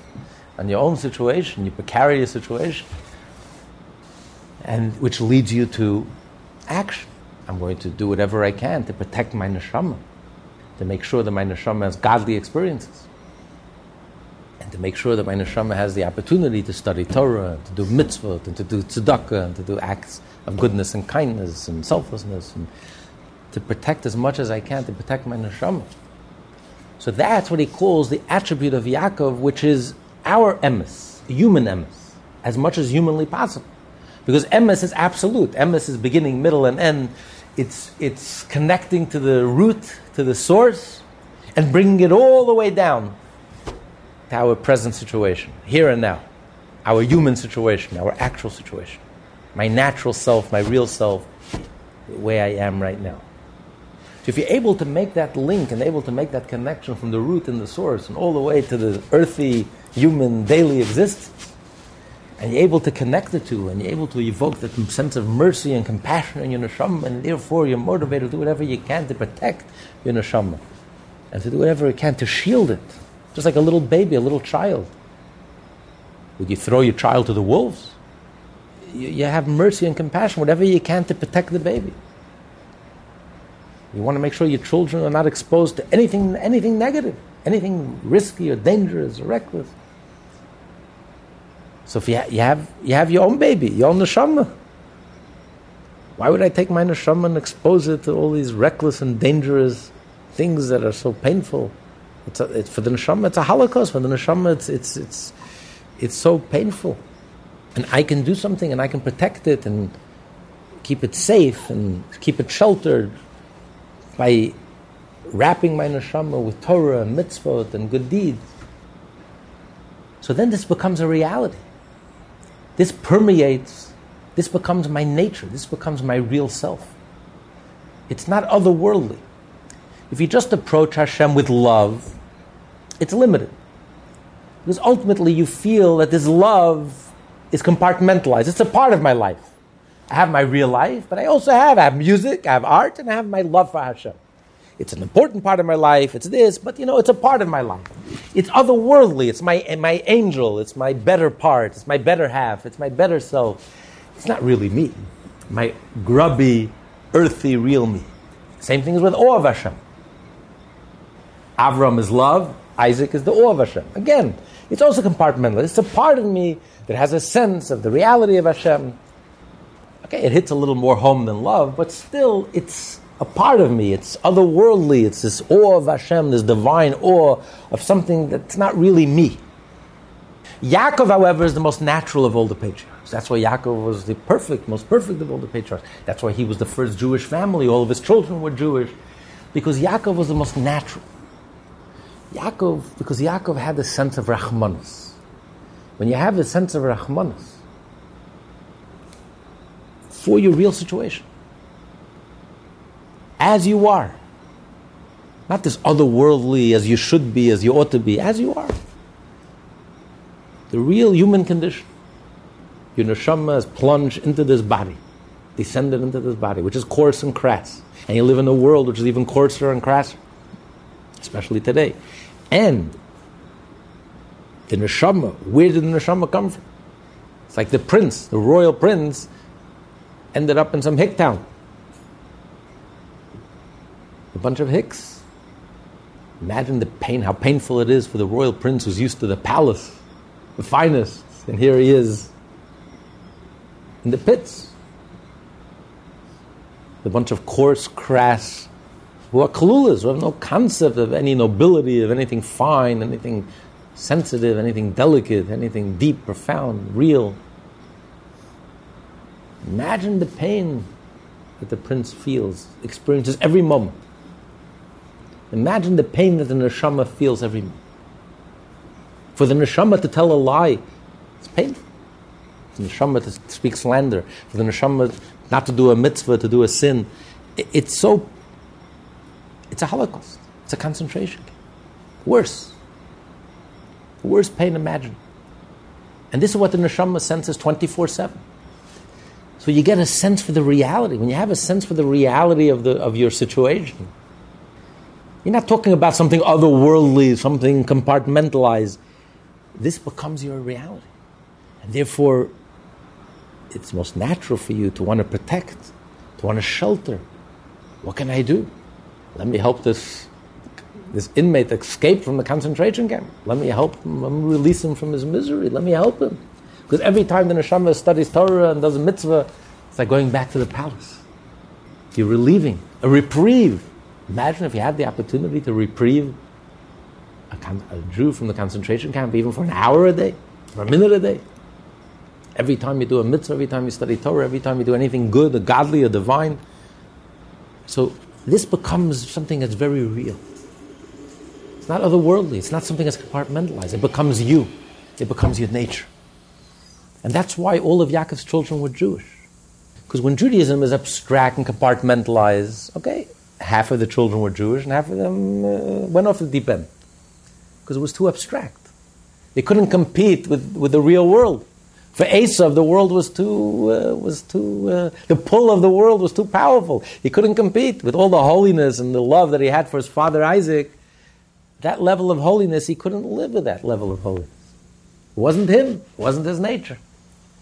on your own situation, your precarious situation, and which leads you to action. I'm going to do whatever I can to protect my neshama, to make sure that my neshama has godly experiences and to make sure that my neshama has the opportunity to study Torah, to do mitzvot, and to do tzedakah, and to do acts of goodness and kindness and selflessness, and to protect as much as I can to protect my neshama. So that's what he calls the attribute of Yaakov, which is our emes, human emes, as much as humanly possible. Because emes is absolute. Emes is beginning, middle, and end. It's, it's connecting to the root, to the source, and bringing it all the way down to our present situation, here and now, our human situation, our actual situation, my natural self, my real self, the way I am right now. So if you're able to make that link and able to make that connection from the root and the source and all the way to the earthy, human, daily existence, and you're able to connect the two, and you're able to evoke that sense of mercy and compassion in your neshama, and therefore you're motivated to do whatever you can to protect your neshama, and to do whatever you can to shield it, just like a little baby, a little child. Would you throw your child to the wolves? You, you have mercy and compassion, whatever you can to protect the baby. You want to make sure your children are not exposed to anything, anything negative, anything risky or dangerous or reckless. So if you, ha- you, have, you have your own baby, your own neshama, why would I take my neshama and expose it to all these reckless and dangerous things that are so painful? It's, a, it's for the neshama, it's a holocaust. For the neshama, it's, it's, it's, it's so painful. And I can do something and I can protect it and keep it safe and keep it sheltered by wrapping my neshama with Torah and mitzvot and good deeds. So then this becomes a reality. This permeates, this becomes my nature, this becomes my real self. It's not otherworldly. If you just approach Hashem with love, it's limited. Because ultimately you feel that this love is compartmentalized. It's a part of my life. I have my real life, but I also have, I have music, I have art, and I have my love for Hashem. It's an important part of my life, it's this, but you know, it's a part of my life. It's otherworldly, it's my, my angel, it's my better part, it's my better half, it's my better self. It's not really me. My grubby, earthy, real me. Same thing is with awe of Hashem. Avram is love, Isaac is the awe of Hashem. Again, it's also compartmental. It's a part of me that has a sense of the reality of Hashem. Okay, it hits a little more home than love, but still, it's a part of me. It's otherworldly. It's this awe of Hashem, this divine awe of something that's not really me. Yaakov, however, is the most natural of all the patriarchs. That's why Yaakov was the perfect, most perfect of all the patriarchs. That's why he was the first Jewish family. All of his children were Jewish. Because Yaakov was the most natural. Yaakov, because Yaakov had a sense of Rahmanas. When you have a sense of Rahmanas, for your real situation, as you are, not this otherworldly as you should be, as you ought to be, as you are. The real human condition. Your neshama has plunged into this body, descended into this body, which is coarse and crass. And you live in a world which is even coarser and crasser, especially today. And the neshama, where did the neshama come from? It's like the prince, the royal prince, ended up in some hick town. A bunch of hicks. Imagine the pain, how painful it is for the royal prince who's used to the palace, the finest, and here he is in the pits. A bunch of coarse, crass, who are kalulas, who have no concept of any nobility, of anything fine, anything sensitive, anything delicate, anything deep, profound, real. Imagine the pain that the prince feels, experiences every moment. Imagine the pain that the neshama feels every moment. For the neshama to tell a lie, it's painful. For the neshama to speak slander, for the neshama not to do a mitzvah, to do a sin, it's so, it's a holocaust. It's a concentration camp. Worse. Worst pain imaginable. And this is what the neshama senses 24 7. So you get a sense for the reality. When you have a sense for the reality of, the, of your situation, you're not talking about something otherworldly, something compartmentalized. This becomes your reality. And therefore, it's most natural for you to want to protect, to want to shelter. What can I do? Let me help this, this inmate escape from the concentration camp. Let me help him. Let me release him from his misery. Let me help him. Because every time the neshama studies Torah and does a mitzvah, it's like going back to the palace. You're relieving, a reprieve. Imagine if you had the opportunity to reprieve a, con- a Jew from the concentration camp even for an hour a day, for a minute a day. Every time you do a mitzvah, every time you study Torah, every time you do anything good, a godly, a divine. So this becomes something that's very real. It's not otherworldly, it's not something that's compartmentalized. It becomes you, it becomes your nature. And that's why all of Yaakov's children were Jewish. Because when Judaism is abstract and compartmentalized, okay, half of the children were Jewish and half of them uh, went off the deep end. Because it was too abstract. They couldn't compete with, with the real world. For Esav, the world was too, uh, was too, uh, the pull of the world was too powerful. He couldn't compete with all the holiness and the love that he had for his father Isaac. That level of holiness, he couldn't live with that level of holiness. It wasn't him, it wasn't his nature.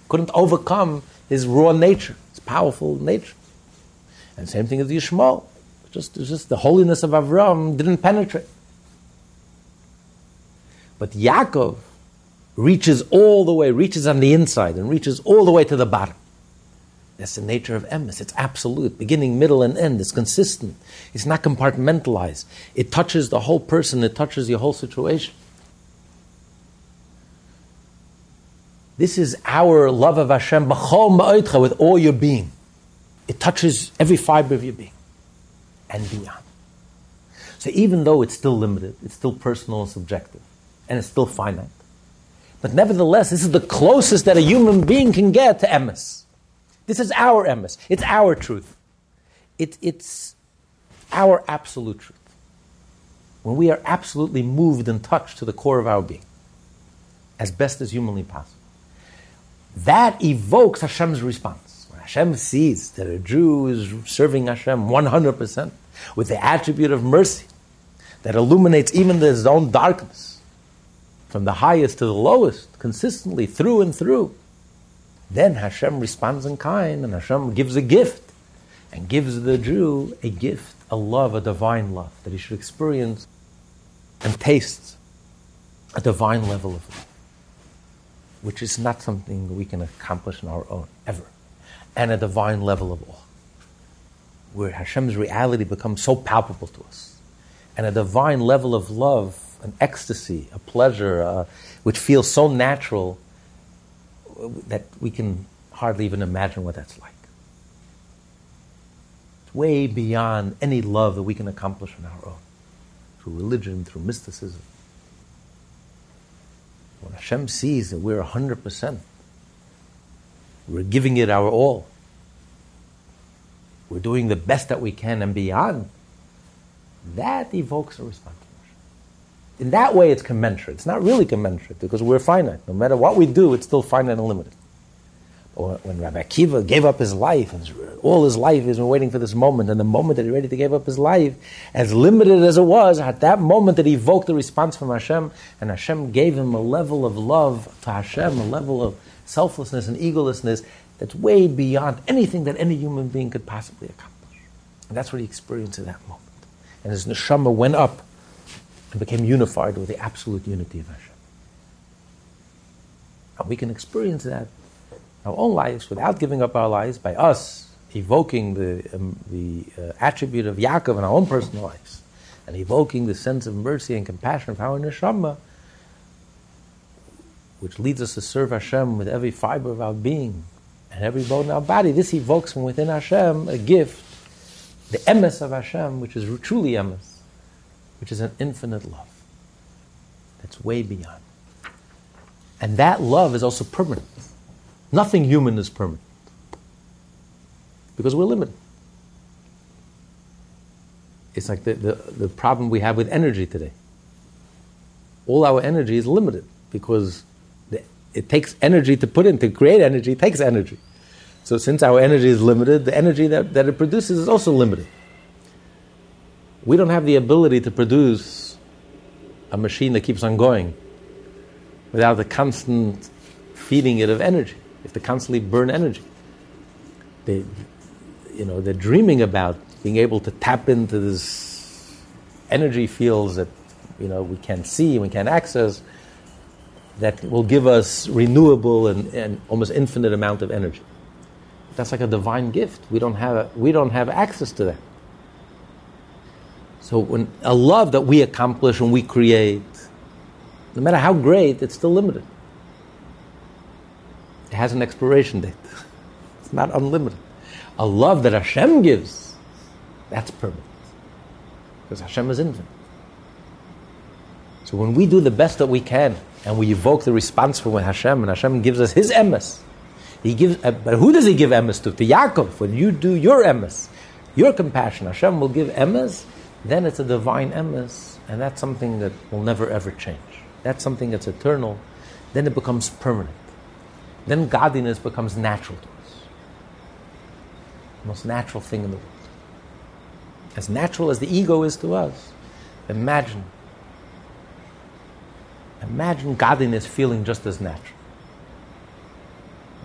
Couldn't overcome his raw nature, his powerful nature. And same thing as Yishmael. Just, just the holiness of Avram didn't penetrate. But Yaakov reaches all the way, reaches on the inside, and reaches all the way to the bottom. That's the nature of emes. It's absolute, beginning, middle, and end. It's consistent. It's not compartmentalized. It touches the whole person. It touches your whole situation. This is our love of Hashem with all your being. It touches every fiber of your being and beyond. So even though it's still limited, it's still personal and subjective, and it's still finite, but nevertheless, this is the closest that a human being can get to emes. This is our emes. It's our truth. It, it's our absolute truth. When we are absolutely moved and touched to the core of our being, as best as humanly possible that evokes Hashem's response. When Hashem sees that a Jew is serving Hashem 100% with the attribute of mercy that illuminates even his own darkness, from the highest to the lowest, consistently through and through, then Hashem responds in kind and Hashem gives a gift and gives the Jew a gift, a love, a divine love that he should experience and taste a divine level of love which is not something we can accomplish on our own, ever, and a divine level of awe, where Hashem's reality becomes so palpable to us, and a divine level of love, an ecstasy, a pleasure, uh, which feels so natural that we can hardly even imagine what that's like. It's way beyond any love that we can accomplish on our own, through religion, through mysticism. When Hashem sees that we're 100%, we're giving it our all, we're doing the best that we can and beyond, that evokes a response. In that way, it's commensurate. It's not really commensurate because we're finite. No matter what we do, it's still finite and limited when Rabbi Akiva gave up his life, all his life he's been waiting for this moment, and the moment that he ready to give up his life, as limited as it was, at that moment that he evoked the response from Hashem, and Hashem gave him a level of love to Hashem, a level of selflessness and egolessness that's way beyond anything that any human being could possibly accomplish. And that's what he experienced in that moment. And his neshama went up and became unified with the absolute unity of Hashem. And we can experience that in our own lives without giving up our lives by us evoking the, um, the uh, attribute of Yaakov in our own personal lives and evoking the sense of mercy and compassion of our neshama, which leads us to serve Hashem with every fiber of our being and every bone in our body. This evokes from within Hashem a gift, the emes of Hashem, which is truly emes, which is an infinite love that's way beyond. And that love is also permanent. Nothing human is permanent because we're limited. It's like the, the, the problem we have with energy today. All our energy is limited because the, it takes energy to put in, to create energy, takes energy. So, since our energy is limited, the energy that, that it produces is also limited. We don't have the ability to produce a machine that keeps on going without the constant feeding it of energy If they constantly burn energy. They, you know, they're dreaming about being able to tap into this energy fields that you know we can't see, we can't access, that will give us renewable and, and almost infinite amount of energy. That's like a divine gift. We don't have, we don't have access to that. So when a love that we accomplish and we create, no matter how great, it's still limited. It has an expiration date. It's not unlimited. A love that Hashem gives, that's permanent. Because Hashem is infinite. So when we do the best that we can and we evoke the response from Hashem and Hashem gives us His emes, He gives. Uh, but who does He give emes to? To Yaakov. When you do your emes, your compassion, Hashem will give emes. Then it's a divine emes, and that's something that will never ever change. That's something that's eternal. Then it becomes permanent. Then godliness becomes natural to us. The most natural thing in the world. As natural as the ego is to us, imagine. Imagine godliness feeling just as natural.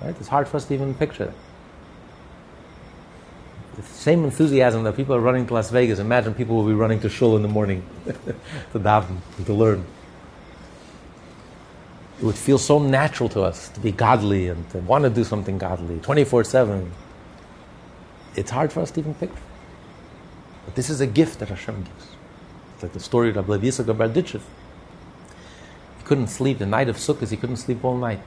Right? It's hard for us to even picture that. The same enthusiasm that people are running to Las Vegas, imagine people will be running to shul in the morning to daven and to learn it would feel so natural to us to be godly and to want to do something godly 24 7. It's hard for us to even picture. But this is a gift that Hashem gives. It's like the story of Rabbi Yitzchak. He couldn't sleep. The night of Sukkot, he couldn't sleep all night.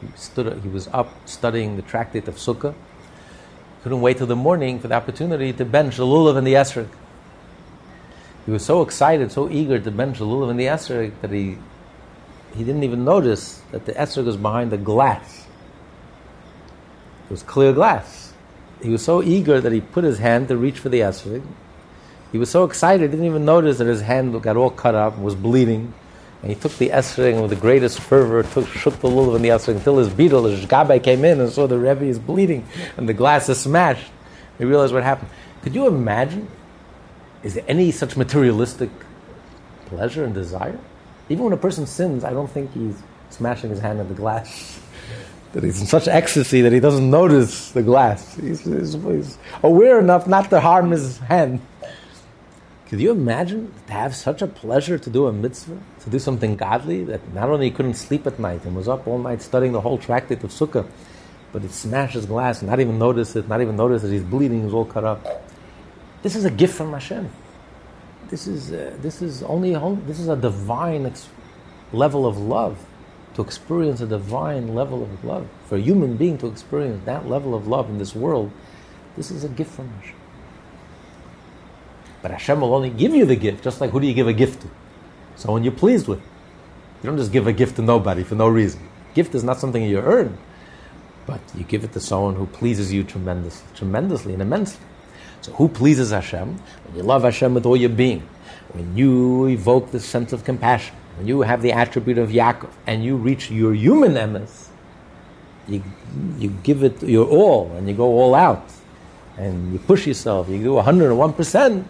He, stood, he was up studying the tractate of Sukkah. Couldn't wait till the morning for the opportunity to bench the lulav and the esrog. He was so excited, so eager to bench the lulav and the esrog that he he didn't even notice that the esrog was behind the glass. It was clear glass. He was so eager that he put his hand to reach for the esrog. He was so excited, he didn't even notice that his hand got all cut up and was bleeding. And he took the esrog with the greatest fervor took, shook the lulav and the esrog until his beetle, his shgabai, came in and saw the Rebbe is bleeding and the glass is smashed. He realized what happened. Could you imagine? Is there any such materialistic pleasure and desire? Even when a person sins, I don't think he's smashing his hand at the glass. that he's in such ecstasy that he doesn't notice the glass. He's, he's, he's, aware enough not to harm his hand. Could you imagine to have such a pleasure to do a mitzvah, to do something godly, that not only he couldn't sleep at night and was up all night studying the whole tractate of Sukkah, but he smashes glass and not even notice it, not even notice that he's bleeding, he's all cut up. This is a gift from Hashem. This is uh, this is only this is a divine ex- level of love to experience a divine level of love. For a human being to experience that level of love in this world this is a gift from Hashem but Hashem will only give you the gift just like who do you give a gift to? Someone you're pleased with. You don't just give a gift to nobody for no reason. Gift is not something you earn but you give it to someone who pleases you tremendous, tremendously and immensely. So who pleases Hashem? When you love Hashem with all your being, when you evoke the sense of compassion, when you have the attribute of Yaakov, and you reach your human emes, you, you give it your all, and you go all out, and you push yourself, you do 101%,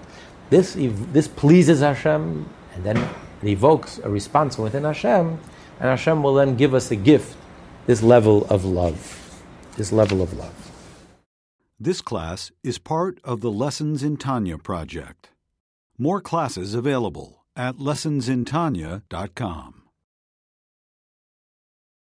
this, this pleases Hashem, and then evokes a response within Hashem, and Hashem will then give us a gift, this level of love. This level of love. This class is part of the Lessons in Tanya project. More classes available at lessonsintanya.com.